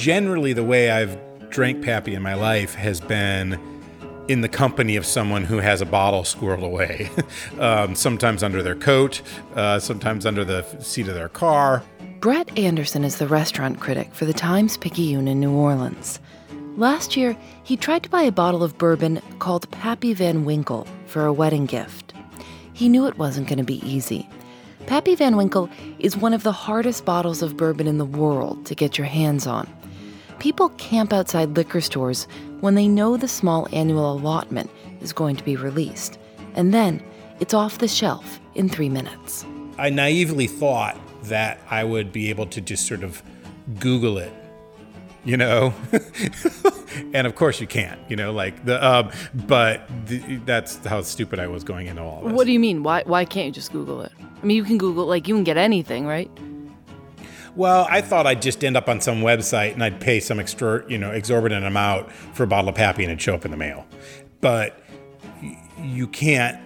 generally the way I've drank Pappy in my life has been in the company of someone who has a bottle squirreled away, um, sometimes under their coat, uh, sometimes under the seat of their car. Brett Anderson is the restaurant critic for the Times Picayune in New Orleans. Last year, he tried to buy a bottle of bourbon called Pappy Van Winkle for a wedding gift. He knew it wasn't going to be easy. Pappy Van Winkle is one of the hardest bottles of bourbon in the world to get your hands on. People camp outside liquor stores when they know the small annual allotment is going to be released. And then it's off the shelf in three minutes. I naively thought that I would be able to just sort of Google it, you know? and of course you can't, you know, like the, um, but the, that's how stupid I was going into all this. What do you mean? Why, why can't you just Google it? I mean, you can Google, like, you can get anything, right? Well, I thought I'd just end up on some website and I'd pay some extra, you know, exorbitant amount for a bottle of Pappy and it'd show up in the mail. But you can't,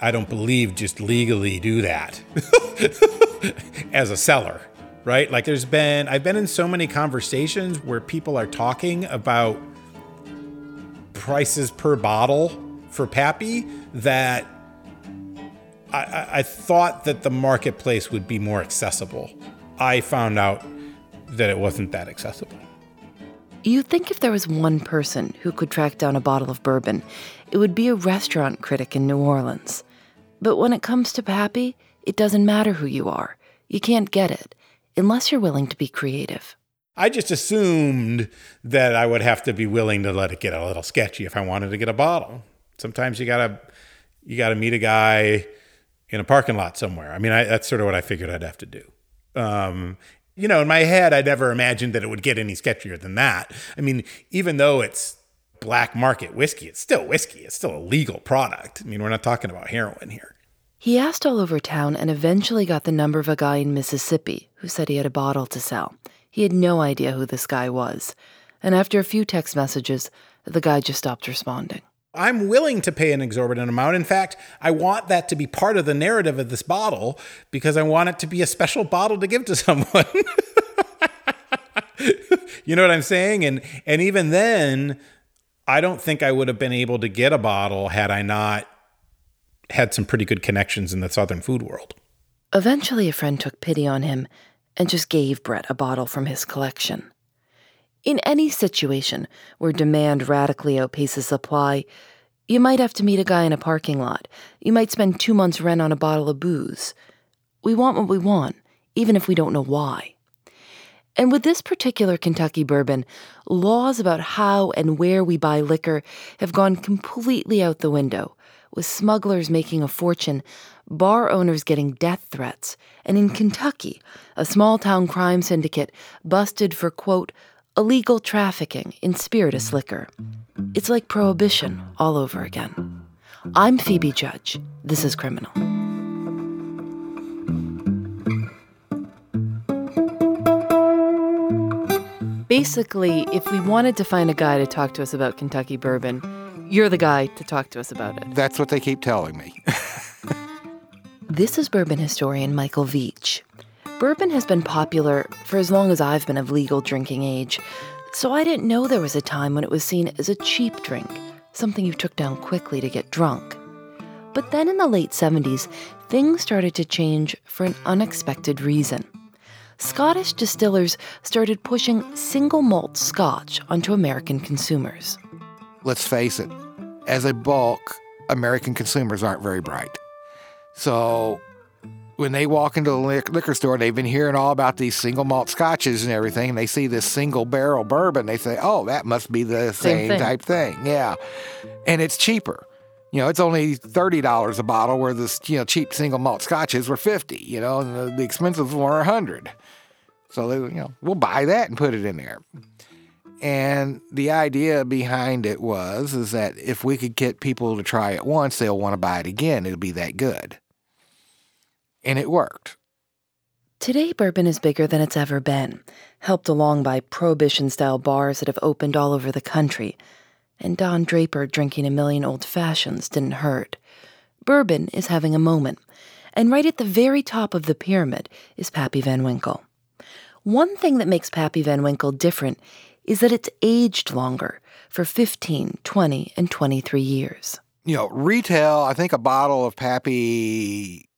I don't believe, just legally do that as a seller, right? Like there's been, I've been in so many conversations where people are talking about prices per bottle for Pappy that I, I, thought that the marketplace would be more accessible I found out that it wasn't that accessible. You'd think if there was one person who could track down a bottle of bourbon, it would be a restaurant critic in New Orleans. But when it comes to Pappy, it doesn't matter who you are. You can't get it unless you're willing to be creative. I just assumed that I would have to be willing to let it get a little sketchy if I wanted to get a bottle. Sometimes you gotta you gotta meet a guy in a parking lot somewhere. I mean, I, that's sort of what I figured I'd have to do. Um, you know, in my head, I never imagined that it would get any sketchier than that. I mean, even though it's black market whiskey, it's still whiskey. It's still a legal product. I mean, we're not talking about heroin here. He asked all over town and eventually got the number of a guy in Mississippi who said he had a bottle to sell. He had no idea who this guy was. And after a few text messages, the guy just stopped responding. I'm willing to pay an exorbitant amount. In fact, I want that to be part of the narrative of this bottle because I want it to be a special bottle to give to someone. you know what I'm saying? And and even then, I don't think I would have been able to get a bottle had I not had some pretty good connections in the southern food world. Eventually, a friend took pity on him and just gave Brett a bottle from his collection. In any situation where demand radically outpaces supply, you might have to meet a guy in a parking lot. You might spend two months' rent on a bottle of booze. We want what we want, even if we don't know why. And with this particular Kentucky bourbon, laws about how and where we buy liquor have gone completely out the window, with smugglers making a fortune, bar owners getting death threats, and in Kentucky, a small town crime syndicate busted for, quote, illegal trafficking in spirituous mm. liquor. It's like prohibition all over again. I'm Phoebe Judge. This is Criminal. Basically, if we wanted to find a guy to talk to us about Kentucky bourbon, you're the guy to talk to us about it. That's what they keep telling me. this is bourbon historian Michael Veach. Bourbon has been popular for as long as I've been of legal drinking age, so I didn't know there was a time when it was seen as a cheap drink, something you took down quickly to get drunk. But then in the late 70s, things started to change for an unexpected reason. Scottish distillers started pushing single malt scotch onto American consumers. Let's face it, as a bulk, American consumers aren't very bright. So when they walk into the liquor store, they've been hearing all about these single malt scotches and everything, and they see this single barrel bourbon. They say, "Oh, that must be the same, same thing. type thing." Yeah, and it's cheaper. You know, it's only thirty dollars a bottle, where the you know cheap single malt scotches were fifty. You know, and the, the expensive were a hundred. So they, you know, we'll buy that and put it in there. And the idea behind it was is that if we could get people to try it once, they'll want to buy it again. It'll be that good and it worked. Today, bourbon is bigger than it's ever been, helped along by prohibition style bars that have opened all over the country. And Don Draper drinking a million old fashions didn't hurt. Bourbon is having a moment, and right at the very top of the pyramid is Pappy Van Winkle. One thing that makes Pappy Van Winkle different is that it's aged longer for 15, 20, and 23 years. You know, retail, I think a bottle of Pappy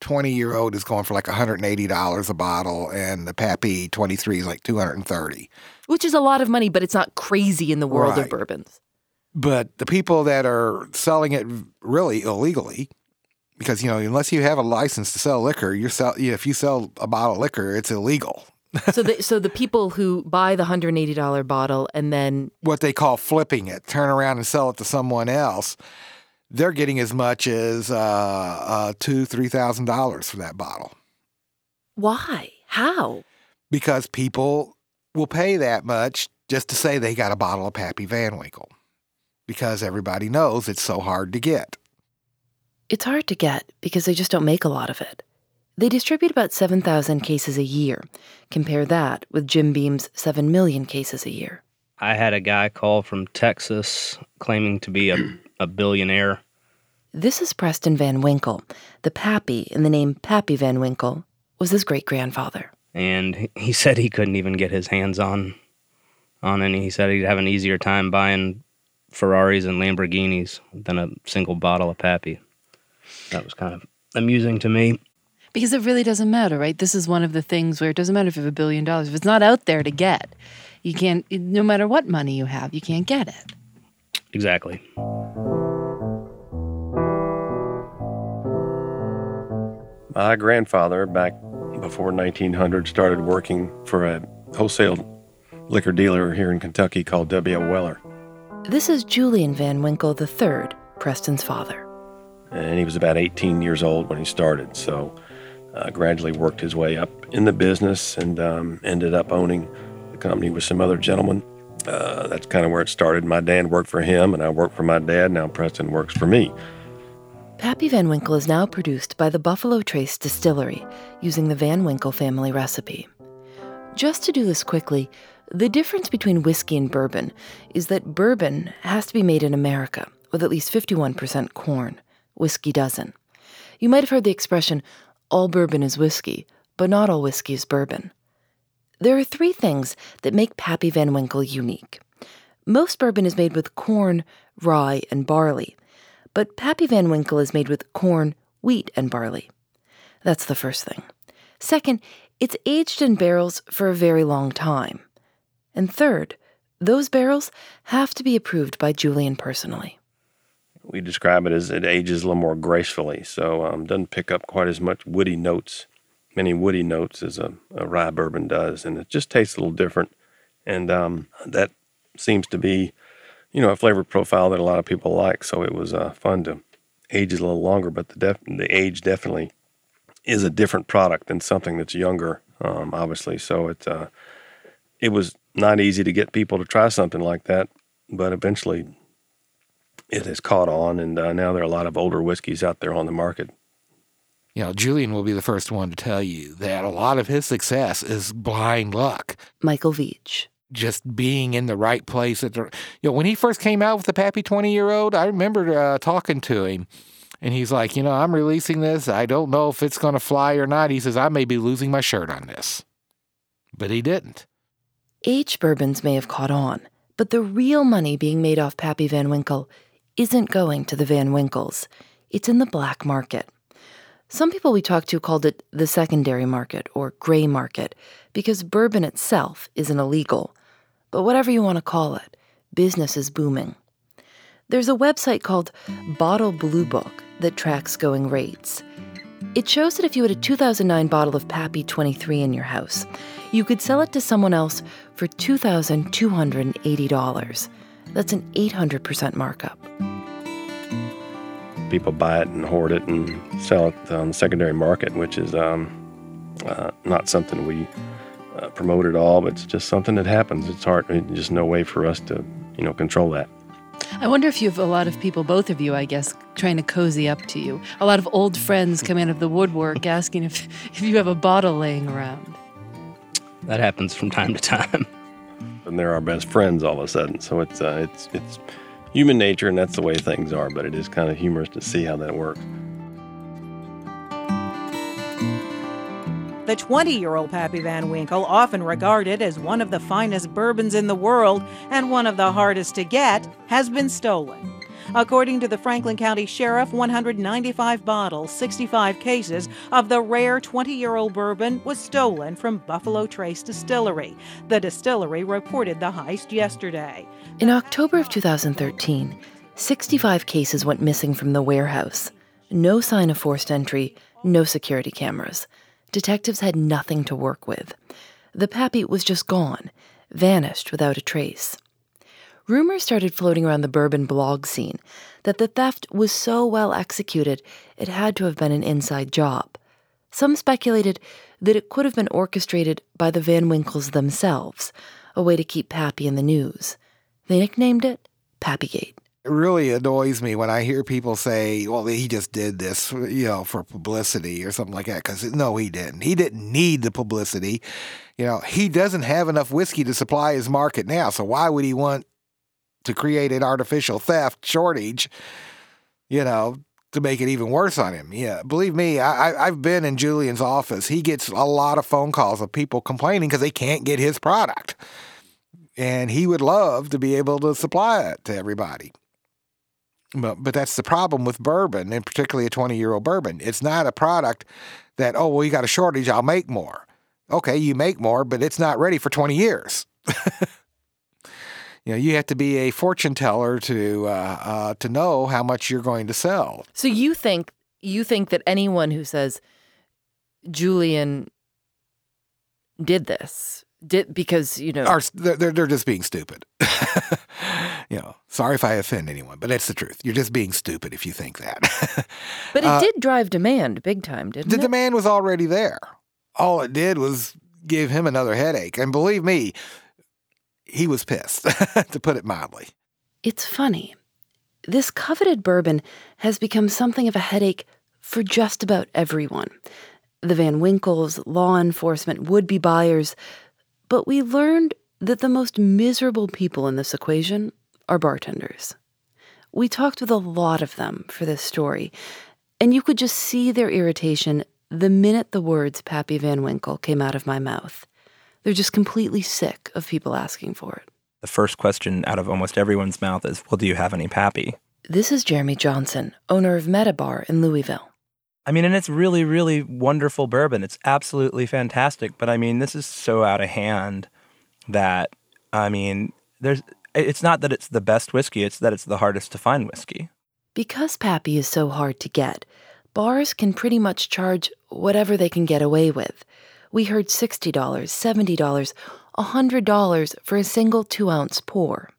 20 year old is going for like $180 a bottle, and the Pappy 23 is like 230 Which is a lot of money, but it's not crazy in the world of bourbons. But the people that are selling it really illegally, because, you know, unless you have a license to sell liquor, you're sell, if you sell a bottle of liquor, it's illegal. so, the, so the people who buy the $180 bottle and then what they call flipping it, turn around and sell it to someone else. They're getting as much as uh, uh, two, three thousand dollars for that bottle why? How? because people will pay that much just to say they got a bottle of Pappy Van Winkle because everybody knows it's so hard to get. It's hard to get because they just don't make a lot of it. They distribute about 7,000 cases a year. Compare that with Jim Beam's 7 million cases a year. I had a guy call from Texas claiming to be a, a billionaire. This is Preston Van Winkle. The Pappy in the name Pappy Van Winkle was his great grandfather. and he- he said he couldn't even get his hands on on any. He said he'd have an easier time buying Ferraris and Lamborghinis than a single bottle of Pappy. That was kind of amusing to me. Because it really doesn't matter, right? This is one of the things where it doesn't matter if you have a billion dollars. If it's not out there to get, you can't, no matter what money you have, you can't get it. Exactly. My grandfather, back before 1900, started working for a wholesale liquor dealer here in Kentucky called W.L. Weller. This is Julian Van Winkle III, Preston's father. And he was about 18 years old when he started. So uh, gradually worked his way up in the business and um, ended up owning the company with some other gentlemen. Uh, that's kind of where it started. My dad worked for him, and I worked for my dad. Now Preston works for me. Pappy Van Winkle is now produced by the Buffalo Trace Distillery using the Van Winkle family recipe. Just to do this quickly, the difference between whiskey and bourbon is that bourbon has to be made in America with at least 51% corn. Whiskey doesn't. You might have heard the expression, all bourbon is whiskey, but not all whiskey is bourbon. There are three things that make Pappy Van Winkle unique. Most bourbon is made with corn, rye, and barley, but Pappy Van Winkle is made with corn, wheat, and barley. That's the first thing. Second, it's aged in barrels for a very long time. And third, those barrels have to be approved by Julian personally. we describe it as it ages a little more gracefully, so um, doesn't pick up quite as much woody notes, many woody notes as a, a rye bourbon does, and it just tastes a little different. And um, that seems to be, you know, a flavor profile that a lot of people like. So it was uh, fun to age it a little longer, but the def- the age definitely is a different product than something that's younger, um, obviously. So it uh, it was not easy to get people to try something like that, but eventually it has caught on, and uh, now there are a lot of older whiskeys out there on the market. You know, Julian will be the first one to tell you that a lot of his success is blind luck. Michael Veach. just being in the right place at the you know when he first came out with the Pappy 20 year old I remember uh, talking to him and he's like you know I'm releasing this I don't know if it's going to fly or not he says I may be losing my shirt on this but he didn't H bourbons may have caught on, but the real money being made off Pappy Van Winkle isn't going to the Van Winkles. It's in the black market. Some people we talked to called it the secondary market or gray market because bourbon itself isn't illegal. But whatever you want to call it, business is booming. There's a website called Bottle Blue Book that tracks going rates. It shows that if you had a 2009 bottle of Pappy 23 in your house, you could sell it to someone else for $2,280. That's an 800% markup. People buy it and hoard it and sell it on the secondary market, which is um, uh, not something we uh, promote at all. But it's just something that happens. It's hard. There's just no way for us to, you know, control that. I wonder if you have a lot of people, both of you, I guess, trying to cozy up to you. A lot of old friends come out of the woodwork asking if, if you have a bottle laying around. That happens from time to time. And they're our best friends all of a sudden. So it's uh, it's it's human nature, and that's the way things are. But it is kind of humorous to see how that works. The 20 year old Pappy Van Winkle, often regarded as one of the finest bourbons in the world and one of the hardest to get, has been stolen. According to the Franklin County Sheriff, 195 bottles, 65 cases of the rare 20 year old bourbon was stolen from Buffalo Trace Distillery. The distillery reported the heist yesterday. In October of 2013, 65 cases went missing from the warehouse. No sign of forced entry, no security cameras. Detectives had nothing to work with. The Pappy was just gone, vanished without a trace. Rumors started floating around the bourbon blog scene that the theft was so well executed it had to have been an inside job. Some speculated that it could have been orchestrated by the Van Winkles themselves, a way to keep Pappy in the news. They nicknamed it Pappygate. It really annoys me when I hear people say, well, he just did this, you know, for publicity or something like that. Because no, he didn't. He didn't need the publicity. You know, he doesn't have enough whiskey to supply his market now. So why would he want to create an artificial theft shortage, you know, to make it even worse on him. Yeah, believe me, I, I've been in Julian's office. He gets a lot of phone calls of people complaining because they can't get his product. And he would love to be able to supply it to everybody. But, but that's the problem with bourbon, and particularly a 20 year old bourbon. It's not a product that, oh, well, you got a shortage, I'll make more. Okay, you make more, but it's not ready for 20 years. you know, you have to be a fortune teller to uh, uh, to know how much you're going to sell. So you think you think that anyone who says Julian did this did because you know are they're they're just being stupid. you know, sorry if I offend anyone, but it's the truth. You're just being stupid if you think that. but it uh, did drive demand big time, didn't the it? The demand was already there. All it did was give him another headache. And believe me, he was pissed, to put it mildly. It's funny. This coveted bourbon has become something of a headache for just about everyone. The Van Winkles, law enforcement, would be buyers. But we learned that the most miserable people in this equation are bartenders. We talked with a lot of them for this story, and you could just see their irritation the minute the words Pappy Van Winkle came out of my mouth. They're just completely sick of people asking for it. The first question out of almost everyone's mouth is, Well, do you have any Pappy? This is Jeremy Johnson, owner of Metabar in Louisville. I mean, and it's really, really wonderful bourbon. It's absolutely fantastic. But I mean, this is so out of hand that, I mean, there's. It's not that it's the best whiskey, it's that it's the hardest to find whiskey. Because Pappy is so hard to get, bars can pretty much charge whatever they can get away with we heard $60, $70, $100 for a single two ounce pour.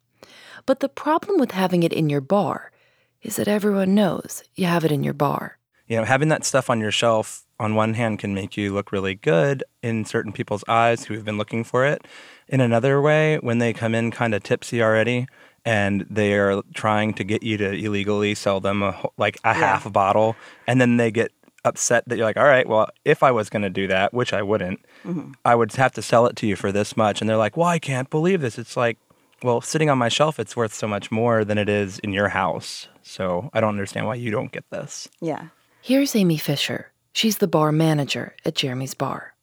But the problem with having it in your bar is that everyone knows you have it in your bar. You know, having that stuff on your shelf on one hand can make you look really good in certain people's eyes who have been looking for it. In another way, when they come in kind of tipsy already and they are trying to get you to illegally sell them a, like a yeah. half a bottle and then they get upset that you're like, all right, well, if I was going to do that, which I wouldn't, mm-hmm. I would have to sell it to you for this much. And they're like, well, I can't believe this. It's like, well, sitting on my shelf, it's worth so much more than it is in your house. So I don't understand why you don't get this. Yeah. Here's Amy Fisher. She's the bar manager at Jeremy's Bar.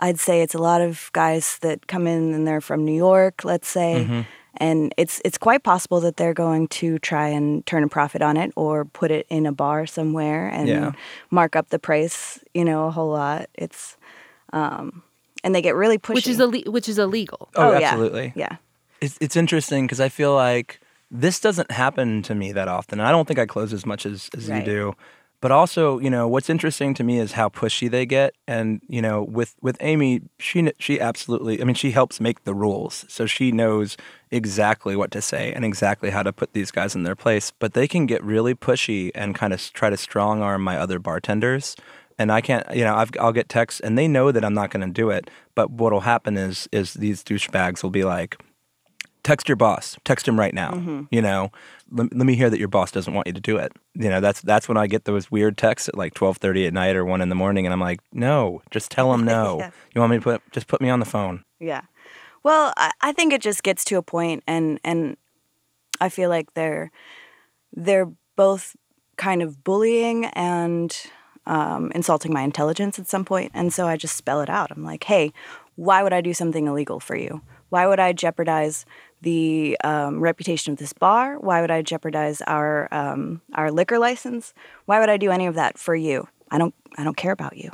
I'd say it's a lot of guys that come in and they're from New York, let's say, mm-hmm and it's it's quite possible that they're going to try and turn a profit on it or put it in a bar somewhere and yeah. mark up the price, you know, a whole lot. It's um, and they get really pushy, which is Ill- which is illegal. Oh, oh absolutely. Yeah. yeah. It's it's interesting because I feel like this doesn't happen to me that often. I don't think I close as much as, as right. you do. But also, you know, what's interesting to me is how pushy they get. And you know, with with Amy, she she absolutely. I mean, she helps make the rules, so she knows exactly what to say and exactly how to put these guys in their place. But they can get really pushy and kind of try to strong arm my other bartenders. And I can't, you know, I've, I'll get texts, and they know that I'm not going to do it. But what'll happen is, is these douchebags will be like, text your boss text him right now mm-hmm. you know let, let, me hear that your boss doesn't want you to do it you know that's that's when i get those weird texts at like 12.30 at night or 1 in the morning and i'm like no just tell him no yeah. you want me to put just put me on the phone yeah well I, I think it just gets to a point and and i feel like they're they're both kind of bullying and um, insulting my intelligence at some point, and so I just spell it out. I'm like, hey, why would I do something illegal for you? Why would I jeopardize the um, reputation of this bar? Why would I jeopardize our um, our liquor license? Why would I do any of that for you? I don't I don't care about you.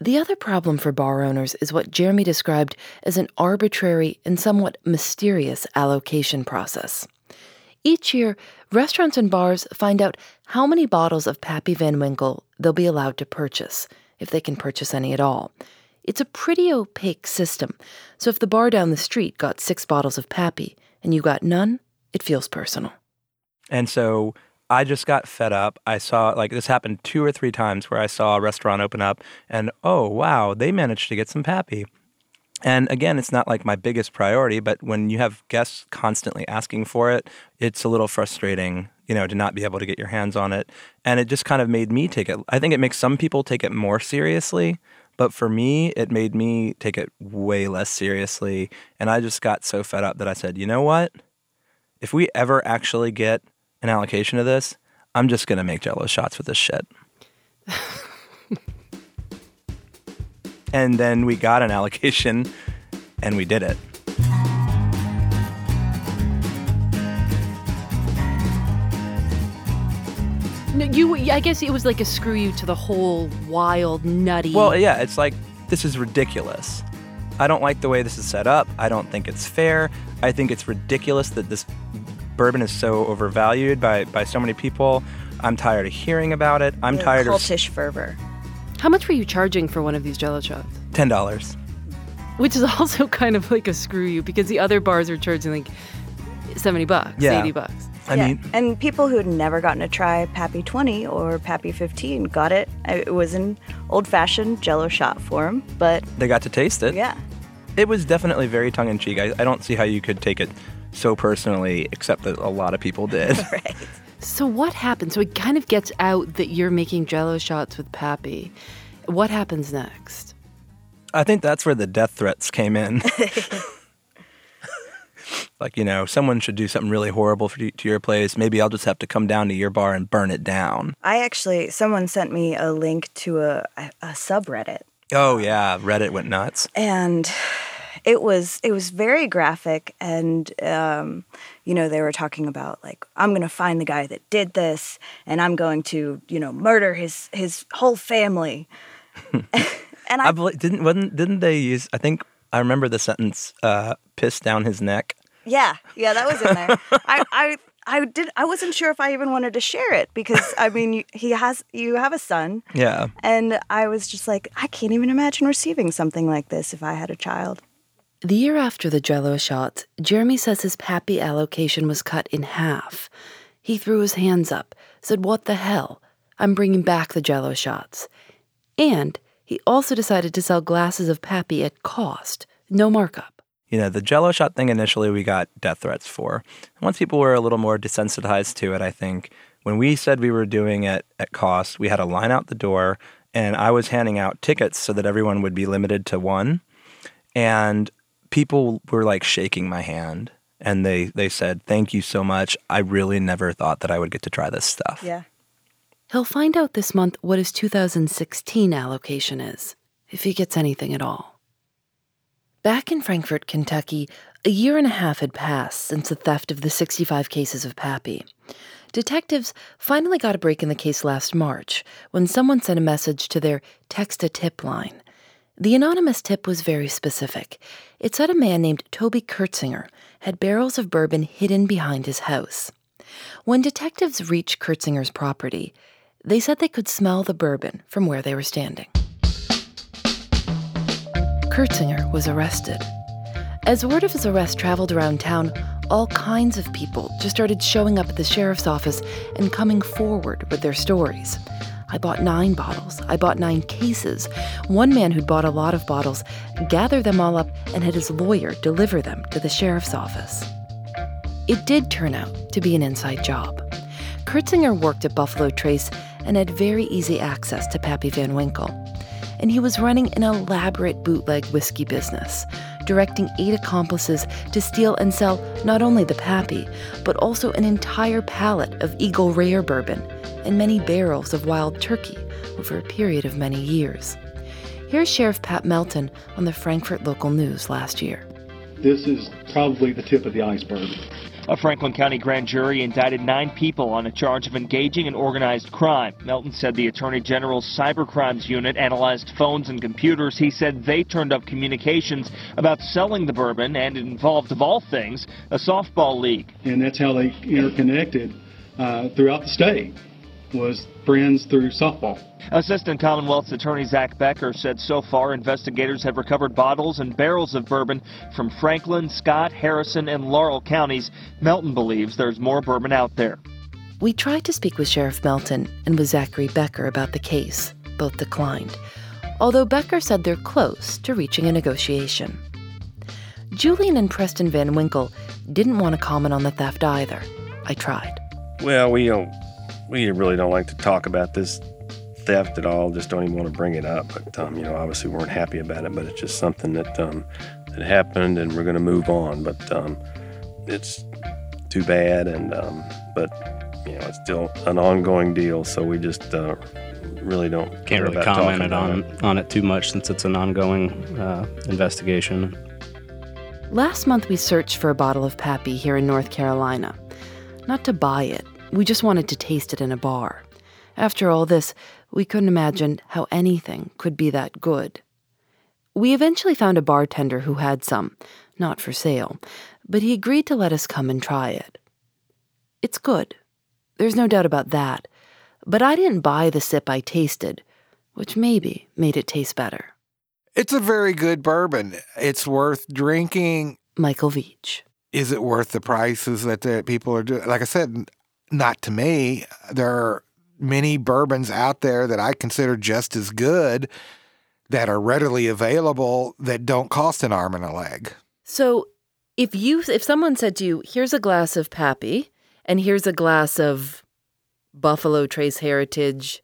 The other problem for bar owners is what Jeremy described as an arbitrary and somewhat mysterious allocation process. Each year, restaurants and bars find out how many bottles of Pappy Van Winkle they'll be allowed to purchase, if they can purchase any at all. It's a pretty opaque system, so if the bar down the street got six bottles of Pappy and you got none, it feels personal. And so I just got fed up. I saw like this happened two or three times where I saw a restaurant open up and oh wow, they managed to get some pappy. And again, it's not like my biggest priority, but when you have guests constantly asking for it, it's a little frustrating, you know, to not be able to get your hands on it. And it just kind of made me take it. I think it makes some people take it more seriously, but for me, it made me take it way less seriously. And I just got so fed up that I said, you know what? If we ever actually get an allocation of this, I'm just going to make jello shots with this shit. and then we got an allocation and we did it. No, you. I guess it was like a screw you to the whole wild, nutty. Well, yeah, it's like this is ridiculous. I don't like the way this is set up. I don't think it's fair. I think it's ridiculous that this bourbon is so overvalued by by so many people. I'm tired of hearing about it. I'm The tired cultish fervor. How much were you charging for one of these Jello shots? ten dollars. Which is also kind of like a screw you because the other bars are charging like seventy bucks, Yeah. eighty bucks. I yeah. mean, and people who'd never gotten to try Pappy 20 or Pappy 15 got it. It was an old-fashioned Jello shot form, but they got to taste it. yeah, It was definitely very tongue in cheek. I, I don't see how you could take it so personally, except that a lot of people did. right. So what happens? So it kind of gets out that you're making Jello shots with Pappy. What happens next? I think that's where the death threats came in. like, you know, someone should do something really horrible for, to your place. Maybe I'll just have to come down to your bar and burn it down. I actually, someone sent me a link to a, a, subreddit, Oh, yeah. Reddit went nuts. and it was it was very graphic. And um, you know, they were talking about like, I'm gonna find the guy that did this, and I'm going to, you know, murder his his whole family. and I, I believe, didn't, wasn't, didn't they use, I think, I remember the sentence, uh, piss down his neck. Yeah, yeah, that was in there. I, I I did. I wasn't sure if I even wanted to share it because I mean, you, he has you have a son. Yeah. And I was just like, I can't even imagine receiving something like this if I had a child. The year after the Jello shots, Jeremy says his Pappy allocation was cut in half. He threw his hands up, said, What the hell? I'm bringing back the Jello shots. And he also decided to sell glasses of Pappy at cost, no markup. You know, the jello shot thing initially we got death threats for. Once people were a little more desensitized to it, I think, when we said we were doing it at cost, we had a line out the door and I was handing out tickets so that everyone would be limited to one. And people were like shaking my hand and they, they said, Thank you so much. I really never thought that I would get to try this stuff. Yeah. He'll find out this month what his 2016 allocation is, if he gets anything at all. Back in Frankfort, Kentucky, a year and a half had passed since the theft of the 65 cases of Pappy. Detectives finally got a break in the case last March when someone sent a message to their text a tip line. The anonymous tip was very specific. It said a man named Toby Curtsinger had barrels of bourbon hidden behind his house. When detectives reached Curtsinger's property, they said they could smell the bourbon from where they were standing. Curtsinger was arrested. As word of his arrest traveled around town, all kinds of people just started showing up at the sheriff's office and coming forward with their stories. I bought nine bottles. I bought nine cases. One man who'd bought a lot of bottles gathered them all up and had his lawyer deliver them to the sheriff's office. It did turn out to be an inside job. Curtsinger worked at Buffalo Trace and had very easy access to Pappy Van Winkle. And he was running an elaborate bootleg whiskey business, directing eight accomplices to steal and sell not only the Pappy, but also an entire pallet of Eagle Rare bourbon and many barrels of wild turkey over a period of many years. Here's Sheriff Pat Melton on the Frankfort Local News last year. This is probably the tip of the iceberg. A Franklin County grand jury indicted nine people on a charge of engaging in organized crime. Melton said the Attorney General's Cybercrimes Unit analyzed phones and computers. He said they turned up communications about selling the bourbon, and it involved, of all things, a softball league. And that's how they interconnected uh, throughout the state was friends through softball. Assistant Commonwealth's Attorney Zach Becker said so far investigators have recovered bottles and barrels of bourbon from Franklin, Scott, Harrison, and Laurel counties. Melton believes there's more bourbon out there. We tried to speak with Sheriff Melton and with Zachary Becker about the case. Both declined, although Becker said they're close to reaching a negotiation. Julian and Preston Van Winkle didn't want to comment on the theft either. I tried. Well, we don't we really don't like to talk about this theft at all. Just don't even want to bring it up. But um, you know, obviously, we weren't happy about it. But it's just something that um, that happened, and we're going to move on. But um, it's too bad, and um, but you know, it's still an ongoing deal. So we just uh, really don't can't really comment it on it. on it too much since it's an ongoing uh, investigation. Last month, we searched for a bottle of Pappy here in North Carolina, not to buy it we just wanted to taste it in a bar. After all this, we couldn't imagine how anything could be that good. We eventually found a bartender who had some, not for sale, but he agreed to let us come and try it. It's good. There's no doubt about that. But I didn't buy the sip I tasted, which maybe made it taste better. It's a very good bourbon. It's worth drinking. Michael Veach. Is it worth the prices that the people are doing? Like I said, not to me. There are many bourbons out there that I consider just as good that are readily available that don't cost an arm and a leg. So, if you if someone said to you, "Here's a glass of Pappy and here's a glass of Buffalo Trace Heritage,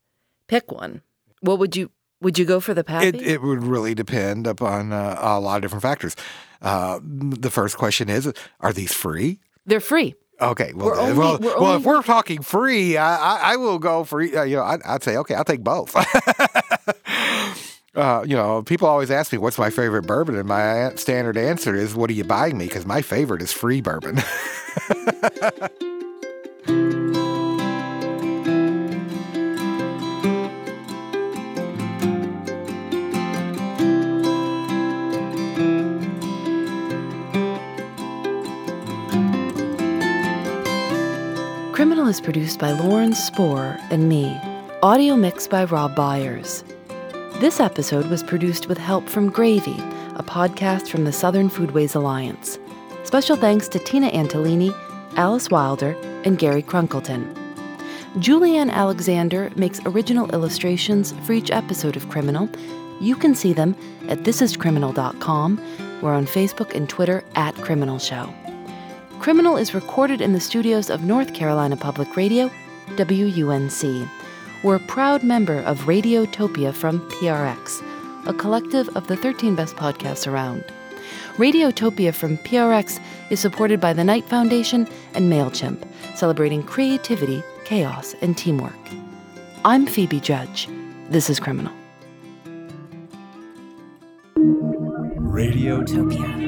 pick one." What would you would you go for the Pappy? It, it would really depend upon uh, a lot of different factors. Uh, the first question is, are these free? They're free. Okay, well, only, well, well only... if we're talking free, I, I, I will go for uh, you know I'd, I'd, say okay, I'll take both. uh, you know, people always ask me what's my favorite bourbon, and my standard answer is, "What are you buying me?" Because my favorite is free bourbon. Is produced by Lauren Spohr and me. Audio mixed by Rob Byers. This episode was produced with help from Gravy, a podcast from the Southern Foodways Alliance. Special thanks to Tina Antolini, Alice Wilder, and Gary Crunkleton. Julianne Alexander makes original illustrations for each episode of Criminal. You can see them at thisiscriminal.com. We're on Facebook and Twitter at Criminal Show. Criminal is recorded in the studios of North Carolina Public Radio, WUNC. We're a proud member of Radiotopia from PRX, a collective of the 13 best podcasts around. Radiotopia from PRX is supported by the Knight Foundation and MailChimp, celebrating creativity, chaos, and teamwork. I'm Phoebe Judge. This is Criminal. Radiotopia.